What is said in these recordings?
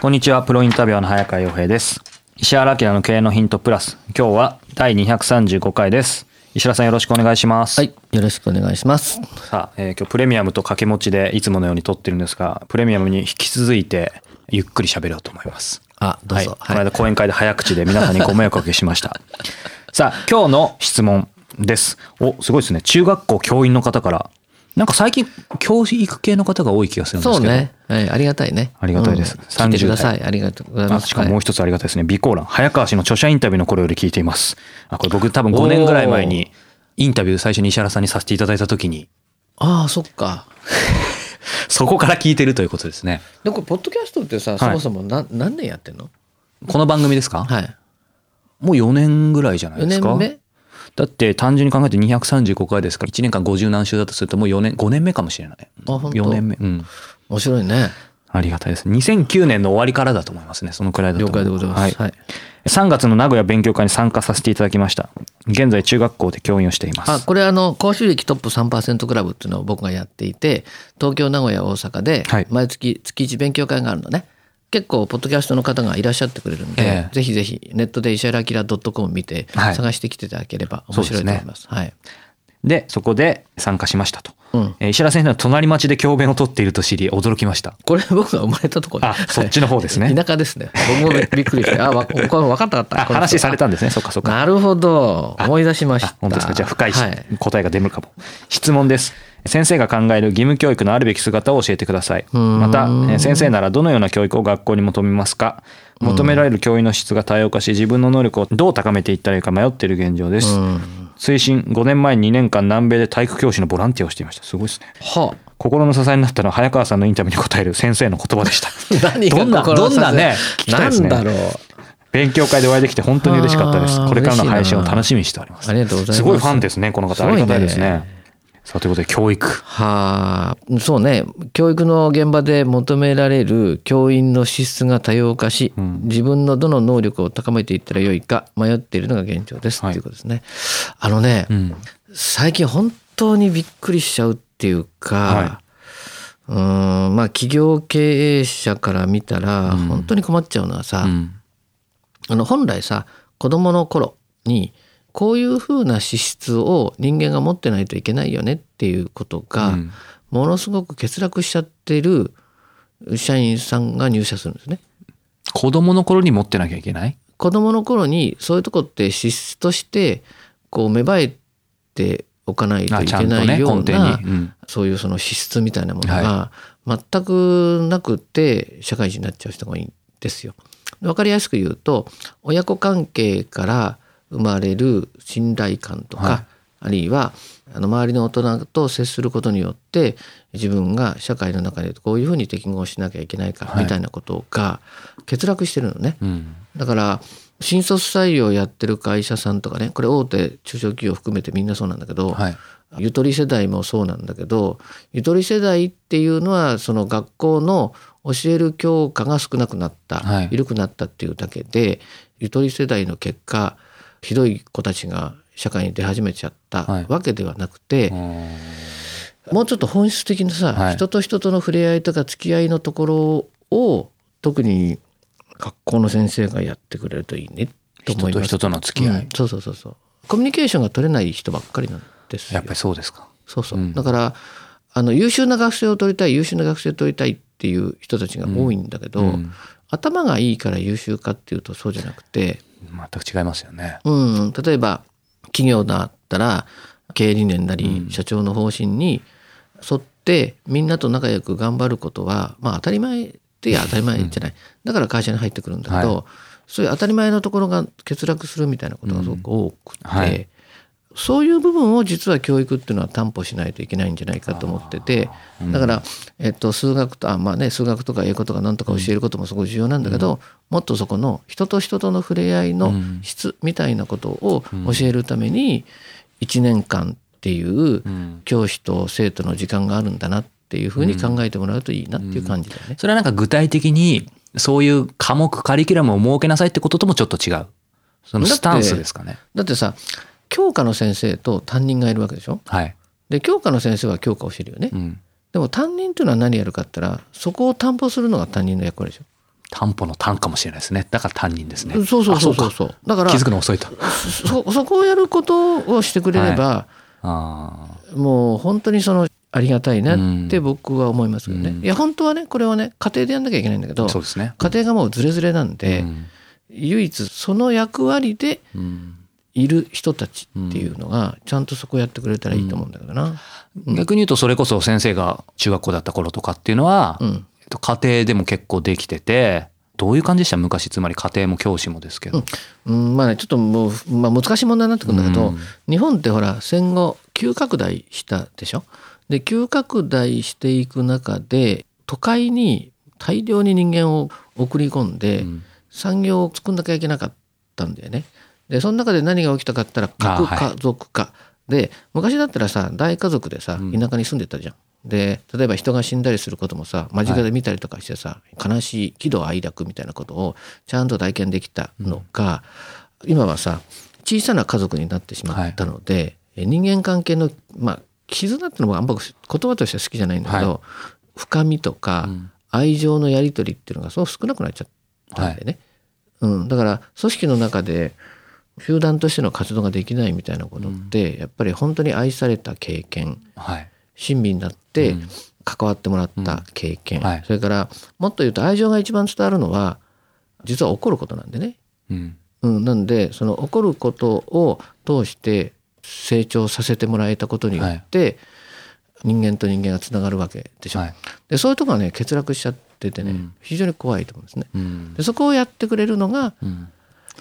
こんにちは、プロインタビュアーの早川洋平です。石原明の経営のヒントプラス。今日は第235回です。石原さんよろしくお願いします。はい、よろしくお願いします。さあ、えー今日プレミアムと掛け持ちでいつものように撮ってるんですが、プレミアムに引き続いてゆっくり喋ろうと思います。あ、どうぞ。はい、この間講演会で早口で皆さんにご迷惑をおかけしました。さあ、今日の質問です。お、すごいですね。中学校教員の方から。なんか最近教育系の方が多い気がするんですけど。そうね、はい、ありがたいね。ありがたいですうん聞いてくださ30い。ありがとうございます。あしかももうはい一つありがたいですね。備考欄。早川氏の著者インタビューの頃より聞いています。あ、これ僕多分5年ぐらい前にインタビュー最初に石原さんにさせていただいた時に、ああ、そっか。そこから聞いてるということですね。で、これ、ポッドキャストってさ、いそもそもな何年やってんの？この番組ですか、はい。もう4年ぐらいじゃない4ですか？年目？だって単純に考えて235回ですから1年間50何週だとするともう4年5年目かもしれない。あ本当？4年目うん。面白いね。ありがたいです。2009年の終わりからだと思いますねそのくらいだと了解でございます。はい。はい。3月の名古屋勉強会に参加させていただきました。現在中学校で教員をしています。あ、これあの、講習歴トップ3%クラブっていうのを僕がやっていて、東京、名古屋、大阪ではい、毎月、月1勉強会があるのね。結構、ポッドキャストの方がいらっしゃってくれるんで、ええ。ぜひぜひ、ネットで石原明 .com 見て、はい。探してきていただければ面白いと思います。はい。でそこで参加しましたと、うん。えー石原先生の隣町で教鞭を取っていると知り驚きました。これ僕が生まれたところあそっちの方ですね。田舎ですね。僕もびびっくりしてあわこれ分かった分かった。話されたんですね。そっかそっか。なるほど。思い出しました。あ本当ですか。じゃあ深いし、はい、答えが出るかも。質問です先生が考える義務教育のあるべき姿を教えてください。ん。またえー先生ならどのような教育を学校に求めますか？求められる教員の質が多様化し自分の能力をどう高めていったらいいか迷っている現状です。推進5年前に2年間南米で体育教師のボランティアをしていました。すごいですね。は心の支えになったのは早川さんのインタビューに答える先生の言葉 でした？あ何がどんなどんなね聞きたいですね。だろう。勉強会でお会いできて本当に嬉しかったです。これからの配信を楽しみにしております。ありがとうございます。すごいファンですねこの方。ありがたいですねさあということで教育。はあそうね。教育の現場で求められる教員の資質が多様化し、自分のどの能力を高めていったらよいか迷っているのが現状です、はい。ということですね。あのね、うん。最近本当にびっくりしちゃうっていうか、はうーんまあ企業経営者から見たら本当に困っちゃうのはさ、うん。あの本来さ子供の頃にこういうふうな資質を人間が持ってないといけないよねっていうことが、うん。ものすごく欠落しちゃってる社員さんが入社するんですね。子供の頃に持ってなきゃいけない？子供の頃にそういうとこって資質としてこう芽生えておかないといけないような、に。うん。そういうその資質みたいなものはが全くなくて社会人になっちゃう人が多いんですよ。わかりやすく言うと親子関係から生まれる信頼感とか、はい。あるいはあの周りの大人と接することによって自分が社会の中でこういうふうに適合しなきゃいけないかはい。みたいなことが欠落してるのね。うん。だから新卒採用やってる会社さんとかねこれ大手中小企業含めてみんなそうなんだけど、はい。ゆとり世代もそうなんだけどゆとり世代っていうのはその学校の教える教科が少なくなった、はい。緩くなったっていうだけでゆとり世代の結果ひどい子たちが社会に出始めちゃったはい。わけではなくて、うんもうちょっと本質的なさ、はい。人と人との触れ合いとか付き合いのところを特に学校の先生がやってくれるといいねと思います。人と人との付き合い。うん。そうそうそうそう。コミュニケーションが取れない人ばっかりなんですよ。やっぱりそうですか。そうそう、うん。だからあの優秀な学生を取りたい優秀な学生を取りたいっっていう人たちが多いんだけど、うん。頭がいいから優秀かっていうとそうじゃなくて、全く違いますよね。うん、例えば企業だったら経営理念なりうん社長の方針に沿ってみんなと仲良く頑張ることはまあ当たり前って当たり前じゃない、だから会社に入ってくるんだけど、はそういう当たり前のところが欠落するみたいなことがすごく多くて、うん。はいそういう部分を実は教育っていうのは担保しないといけないんじゃないかと思っててだから、えっと、数学とあまあね数学とか英語とか何とか教えることもすごい重要なんだけど、もっとそこの人と人との触れ合いの質みたいなことを教えるために1年間っていううん。教師と生徒の時間があるんだなっていうふうに考えてもらうといいなっていう感じだよね。それはなんか具体的にそういう科目カリキュラムを設けなさいってことともちょっと違う。そのスタンスですかね。だってさ教科の先生と担任がいるわけでしょ？はい。で教科の先生は教科を教えるよね。うん。でも担任っていうのは何やるかって言ったらそこを担保するのが担任の役割でしょ。担保の担かもしれないですね。だから担任ですね。そうそうそうそうあそう。だから気づくの遅いと。そ そこをやることをしてくれれば、あもう本当にそのありがたいなって僕は思いますけどね。うんいや本当はねこれはね家庭でやんなきゃいけないんだけどあ。そうですね。家庭がもうズレズレなんで、うん唯一その役割でうんいる人たちっていうのがちゃんとそこやってくれたらいいと思うんだけどな。逆に言うとそれこそ先生が中学校だった頃とかっていうのは、うん。えっと家庭でも結構できててどういう感じでした？昔つまり家庭も教師もですけど。うん、まあねちょっともう、まあ、難しい問題になってくるんだけど、うん。日本ってほら戦後急拡大したでしょ？で急拡大していく中で都会に大量に人間を送り込んで、うん。産業を作んなきゃいけなかったんだよね。でその中で何が起きたかったら核家族化、で昔だったらさ大家族でさうん。田舎に住んでたじゃん。で例えば人が死んだりすることもさ間近で見たりとかしてさ、悲しい喜怒哀楽みたいなことをちゃんと体験できたのが、今はさ小さな家族になってしまったので、え人間関係のまあ絆ってのもあんま言葉としては好きじゃないんだけど、は深みとか、うん。愛情のやり取りっていうのがそう少なくなっちゃったんでね、うん、だから組織の中で集団としての活動ができないみたいなことって、やっぱり本当に愛された経験はい。親身になってうん。関わってもらった経験、うんはい。それからもっと言うと愛情が一番伝わるのは実は怒ることなんでね、うん。うん、なんでその怒ることを通して成長させてもらえたことによって、人間と人間がつながるわけでしょ。はい。でそういうとこがね欠落しちゃっててね、うん。非常に怖いと思うんですね。うん。でそこをやってくれるのがうん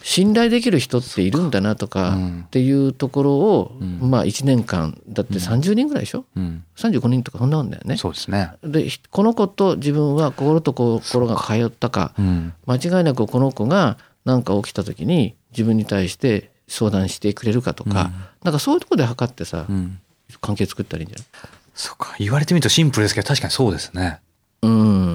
信頼できる人っているんだなとかうんっていうところを、うんまあ1年間だって30人ぐらいでしょ、うん。35人とかそんなもんだよね。そうですね。でひこの子と自分は心と心が通ったかうん。間違いなくこの子が何か起きた時に自分に対して相談してくれるかとか、なんかそういうところで測ってさ、うん。関係作ったらいいんじゃない？そうか。言われてみるとシンプルですけど確かにそうですね。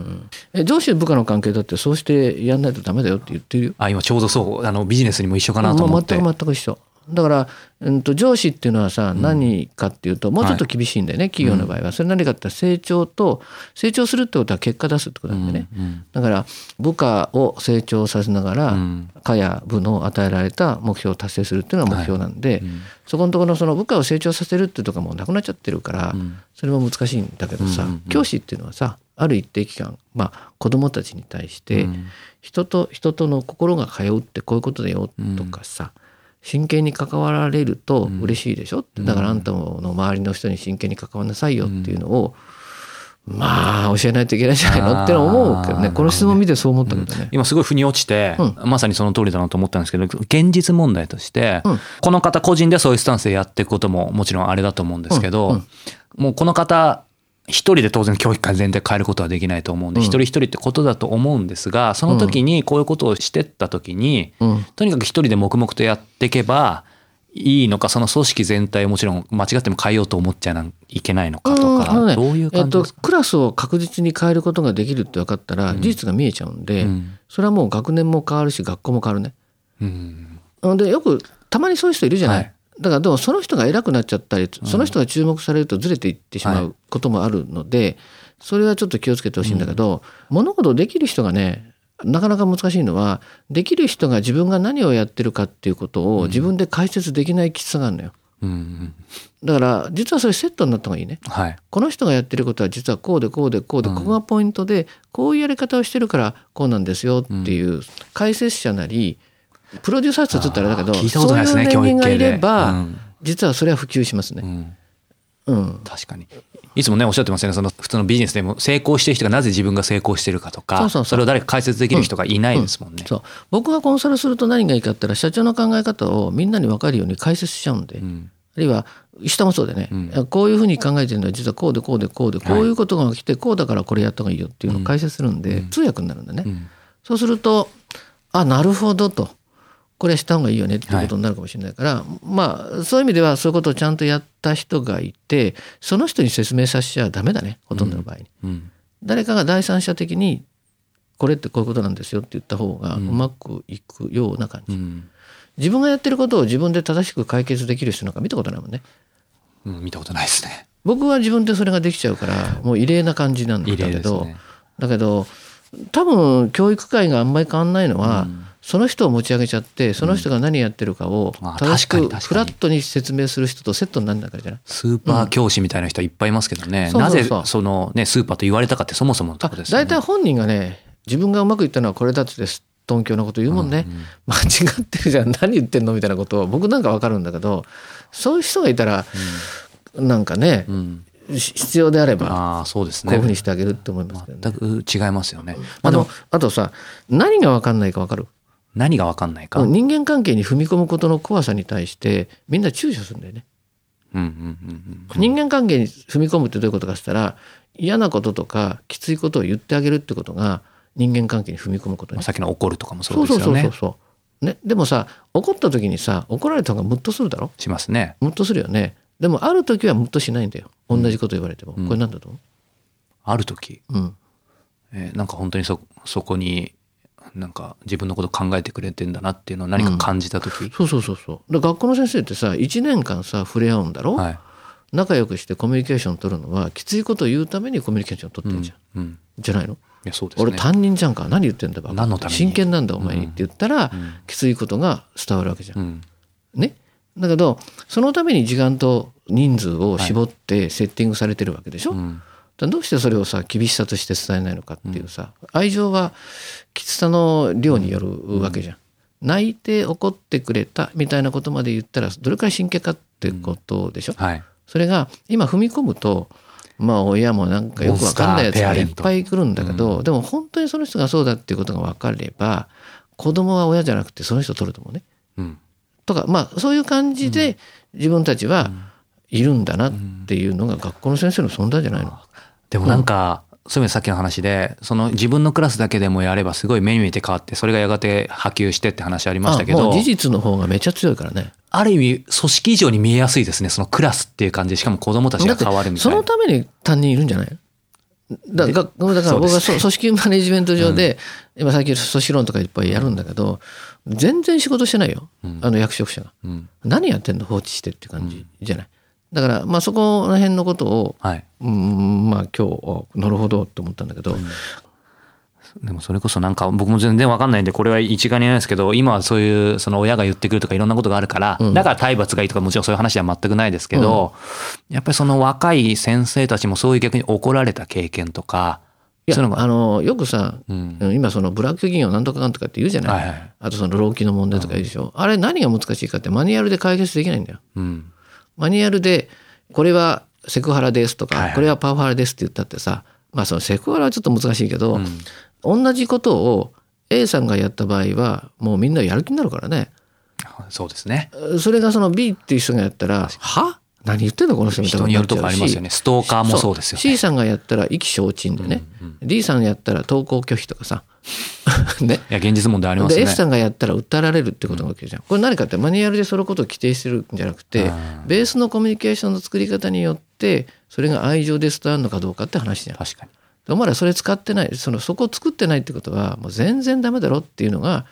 うんえ上司部下の関係だってそうしてやんないとダメだよって言ってるよ。あ、今ちょうどそう、あのビジネスにも一緒かなと思って。まあ全く全く一緒。だから、うん、と上司っていうのはさ、何かっていうともうちょっと厳しいんだよね、企業の場合は。それ何かって言ったら成長と成長するってことは結果出すってことなんでね、うんだから部下を成長させながら、うん。課や部の与えられた目標を達成するっていうのが目標なんで、うん。そこのところのその部下を成長させるっていうところがもうなくなっちゃってるから、うん。それも難しいんだけどさ、うんうんうん。教師っていうのはさある一定期間、まあ、子どもたちに対して、うん。人と人との心が通うってこういうことだよとかさ、真剣に関わられると嬉しいでしょってだからあんたの周りの人に真剣に関わんなさいよっていうのを、まあ教えないといけないんじゃないのって思うけどね。この質問見てそう思ったけどね。今すごい腑に落ちて、うまさにその通りだなと思ったんですけど現実問題として、うん。この方個人でそういうスタンスでやっていくことももちろんあれだと思うんですけど、うん。うん。もうこの方一人で当然教育界全体変えることはできないと思うんで、うん。一人一人ってことだと思うんですがその時にこういうことをしてった時に、うん。とにかく一人で黙々とやっていけばいいのかその組織全体をもちろん間違っても変えようと思っちゃいけないのかとか、うん。ねどういうえっと感じですか、、クラスを確実に変えることができるって分かったら事実が見えちゃうんで、うん。それはもう学年も変わるし学校も変わるね。うん。でよくたまにそういう人いるじゃない。はいだからでもその人が偉くなっちゃったりその人が注目されるとずれていってしまはうこともあるので、それはちょっと気をつけてほしいんだけど、物事できる人がねなかなか難しいのはできる人が自分が何をやってるかっていうことを自分で解説できないきつさがあるのよ。うんうん。だから実はそれセットになった方がいいね。はい。この人がやってることは実はこうでこうでこうでうん。ここがポイントでこういうやり方をしてるからこうなんですよっていう解説者なりプロデューサーって言ったらだけど聞いたことないですねそういう人間がいれ教ば実はそれは普及しますね。うん。うん。確かに。いつもねおっしゃってますよねその普通のビジネスでも成功してる人がなぜ自分が成功してるかとかそれを誰か解説できる人がいないですもんね。そう。僕がコンサルすると何がいいかって言ったら社長の考え方をみんなに分かるように解説しちゃうんで、うん。あるいは下もそうでね、うん。こういうふうに考えてるのは実はこうでこうでこうでこういうことが起きてこうだからこれやった方がいいよっていうのを解説するんで、通訳になるんだね。うんそうするとあなるほどとこれはした方がいいよねっていうことになるかもしれないから、まあそういう意味ではそういうことをちゃんとやった人がいてその人に説明させちゃダメだねほとんどの場合に。うん誰かが第三者的にこれってこういうことなんですよって言った方がうまくいくような感じ。うん自分がやってることを自分で正しく解決できる人なんか見たことないもんね。うん見たことないですね。僕は自分でそれができちゃうからもう異例な感じなんだ異けど、ね。だけど多分教育界があんまり変わんないのは、その人を持ち上げちゃってその人が何やってるかをあ正しくフラットに説明する人とセットになるんだからじゃない？スーパー教師みたいな人はいっぱいいますけどね、そうそうそう。なぜそのねスーパーと言われたかってそもそものところですよね。大体本人がね自分がうまくいったのはこれだってです頓強なこと言うもんね、間違ってるじゃん。何言ってんのみたいなことを僕なんかわかるんだけどそういう人がいたら、なんかね、うん、し必要であればああそうですこういうふうね。にしてあげるって思いますけどね。全く違いますよね。まあのあでもあとさ何が分かんないか分かる？何がわかんないか？うん人間関係に踏み込むことの怖さに対してみんな躊躇するんだよね。うんうんうん人間関係に踏み込むってどういうことかって言ったら嫌なこととかきついことを言ってあげるってことが人間関係に踏み込むことね。まあさっきの怒るとかもそそううですよねそうそうそう。そう。ね、でもさ怒った時にさ怒られた方がムッとするだろ？しますね。ムッとするよね。でもある時はムッとしないんだよ。同じこと言われても。これなんだと思ある時、う、うん、えーなんか本当にそそこになんか自分のこと考えてくれてんだなっていうのを何か感じた時、そうそうそうそう。で学校の先生ってさ1年間さ触れ合うんだろ、はい。仲良くしてコミュニケーション取るのはきついことを言うためにコミュニケーション取ってるじゃん。うん。じゃないの？いやそうですね。俺担任じゃんか何言ってんだバカ何のために？真剣なんだお前にって言ったら、きついことが伝わるわけじゃん。うん。ね？だけどそのために時間と人数を絞ってセッティングされてるわけでしょ、うん。どうしてそれをさ厳しさとして伝えないのかっていうさ、愛情はきつさの量によるわけじゃん。泣いて怒ってくれたみたいなことまで言ったらどれくらい真剣かってことでしょ、はい。それが今踏み込むとまあ親もなんかよくわかんないやつがいっぱい来るんだけど、でも本当にその人がそうだっていうことが分かれば子供は親じゃなくてその人を取ると思うね。うん。とかまあそういう感じで自分たちはいるんだなっていうのが学校の先生の存在じゃないの。でもなんか、そういう意味でさっきの話で、その自分のクラスだけでもやればすごい目に見えて変わって、それがやがて波及してって話ありましたけど、事実の方がめっちゃ強いからね。ある意味組織以上に見えやすいですね。そのクラスっていう感じで、しかも子供たちが変わるみたいな。のために担任いるんじゃない？だだからだから僕は 組織マネジメント上で、今最近組織論とかいっぱいやるんだけど全然仕事してないよ、あの役職者が。うん。何やってんの放置してって感じじゃない？だからまあそこら辺のことを、はい。うん、まあ今日あなるほどと思ったんだけど、でもそれこそなんか僕も全然わかんないんでこれは一概に言えないですけど今はそういうその親が言ってくるとかいろんなことがあるから、だから体罰がいいとかもちろんそういう話は全くないですけど、やっぱりその若い先生たちもそういう逆に怒られた経験とかいやあのよくさ、ん。今そのブラック企業なんとかかんとかって言うじゃない、はいはいあとその労基の問題とか言うでしょ、あれ何が難しいかってマニュアルで解決できないんだよ。うんマニュアルでこれはセクハラですとか、はいはい。これはパワハラですって言ったってさまあそのセクハラはちょっと難しいけど、同じことを A さんがやった場合はもうみんなやる気になるからね。そうですね。それがその B っていう人がやったらは？何言ってんのこの人みたい人によるとこありますよね。ストーカーもそうですよね。C さんがやったら意気消沈でね、D さんやったら登校拒否とかさ。ね。いや現実問題ありますでね F さんがやったら訴えられるってことが起きるじゃん。これ何かってマニュアルでそのことを規定してるんじゃなくてベースのコミュニケーションの作り方によってそれが愛情で伝わるのかどうかって話じゃん。確かに。お前らそれ使ってないそのそこを作ってないってことはもう全然ダメだろっていうのが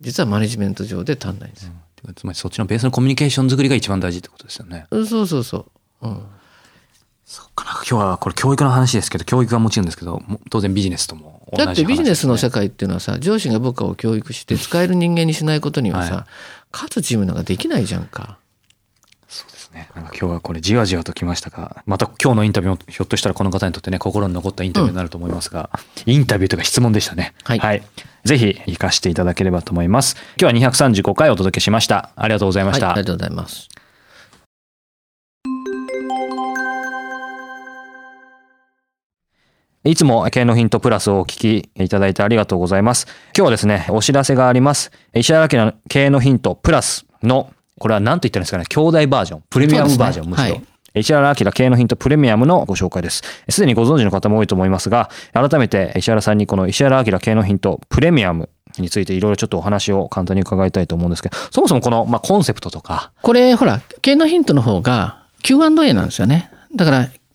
実はマネジメント上で足んないんですよ。つまりそっちのベースのコミュニケーション作りが一番大事ってことですよねそうそうそう。うん今日はこれ教育の話ですけど教育はもちろんですけども当然ビジネスとも同じ話だってビジネスのですね世界っていうのはさ上司が部下を教育して使える人間にしないことにはさ、は勝つチームなんかできないじゃんか。ね、なんか今日はこれじわじわときましたがまた今日のインタビューもひょっとしたらこの方にとってね心に残ったインタビューになると思いますが、うん、インタビューとか質問でしたね、はい、はい、ぜひ活かしていただければと思います。今日は235回お届けしました。ありがとうございました、はい、ありがとうございます。いつも経のヒントプラスをお聞きいただいてありがとうございます。今日はですね、お知らせがあります。石原家の経のヒントプラスの、これは何と言ったらいいんですかね、兄弟バージョン、プレミアムバージョン、ね、むしろ。はい石原明経のヒントプレミアムのご紹介です。すでにご存知の方も多いと思いますが、改めて石原さんにこの石原明経のヒントプレミアムについていろいろちょっとお話を簡単に伺いたいと思うんですけど、そもそもこの、まあ、コンセプトとか。これ、ほら、経のヒントの方が Q&A なんですよね。だから、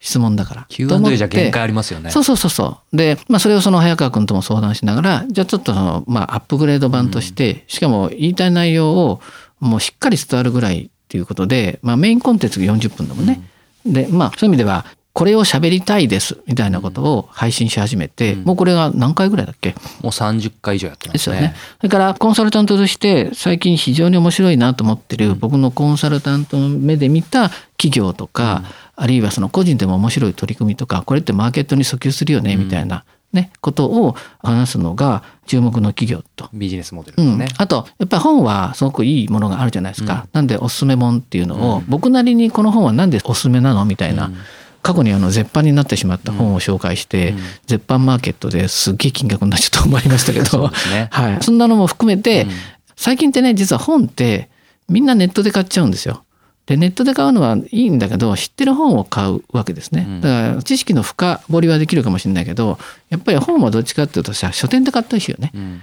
質問だから。Q&A じゃ限界ありますよね。そうそうそうそう。で、まあそれをその早川君とも相談しながら、じゃあちょっとその、まあアップグレード版として、うん、しかも言いたい内容をもうしっかり伝わるぐらいっていうことで、まあメインコンテンツが40分だもんね。うん、で、まあそういう意味では、これを喋りたいですみたいなことを配信し始めて、うん、もうこれが何回ぐらいだっけ？もう30回以上やってますね。ですよね。それからコンサルタントとして最近非常に面白いなと思ってる、僕のコンサルタントの目で見た企業とか、あるいはその個人でも面白い取り組みとかこれってマーケットに訴求するよねみたいな、ね、ことを話すのが注目の企業と。ビジネスモデルですね、うん、あと、やっぱり本はすごくいいものがあるじゃないですか。うん、なんでおすすめ本っていうのを、僕なりにこの本はなんでおすすめなの？みたいな。過去にあの絶版になってしまった本を紹介して、絶版マーケットですっげえ金額になっちゃったと思いましたけど、ね、はい。そんなのも含めて、最近ってね、実は本ってみんなネットで買っちゃうんですよ。でネットで買うのはいいんだけど知ってる本を買うわけですね。だから知識の深掘りはできるかもしれないけどやっぱり本はどっちかっていうとさ書店で買ったりしいよね、うん、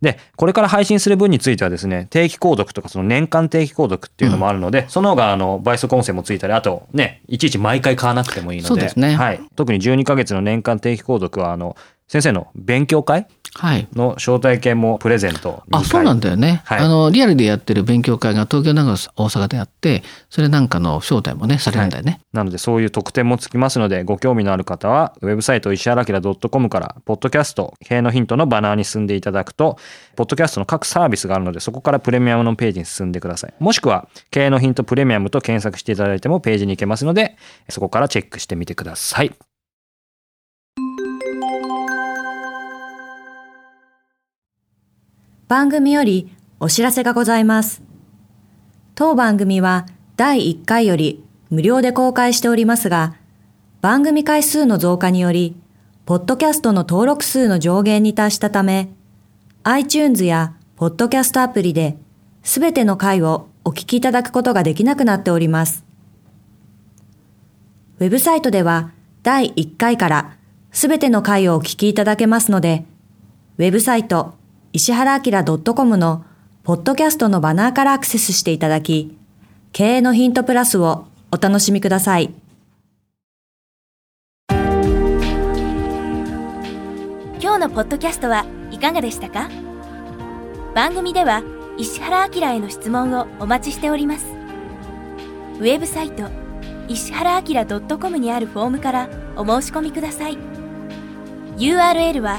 で、これから配信する分についてはですね、定期購読とかその年間定期購読っていうのもあるので、うん、その方があの倍速音声もついたり、あとね、いちいち毎回買わなくてもいいので、そうですね。はい。特に12ヶ月の年間定期購読は、あの、先生の勉強会？の招待券もプレゼント、はい、あそうなんだよね、はい、あのリアルでやってる勉強会が東京長野大阪であってそれなんかの招待もねされるんだよね、はい、なのでそういう特典もつきますのでご興味のある方はウェブサイト石原明 .com からポッドキャスト経営のヒントのバナーに進んでいただくとポッドキャストの各サービスがあるのでそこからプレミアムのページに進んでください。もしくは経営のヒントプレミアムと検索していただいてもページに行けますのでそこからチェックしてみてください番組よりお知らせがございます。当番組は第1回より無料で公開しておりますが、番組回数の増加により、ポッドキャストの登録数の上限に達したため、iTunes やポッドキャストアプリで、すべての回をお聞きいただくことができなくなっております。ウェブサイトでは、第1回からすべての回をお聞きいただけますので、ウェブサイト、石原明 .com のポッドキャストのバナーからアクセスしていただき、経営のヒントプラスをお楽しみください。今日のポッドキャストはいかがでしたか？番組では石原明への質問をお待ちしております。ウェブサイト石原明 .com にあるフォームからお申し込みください。URL は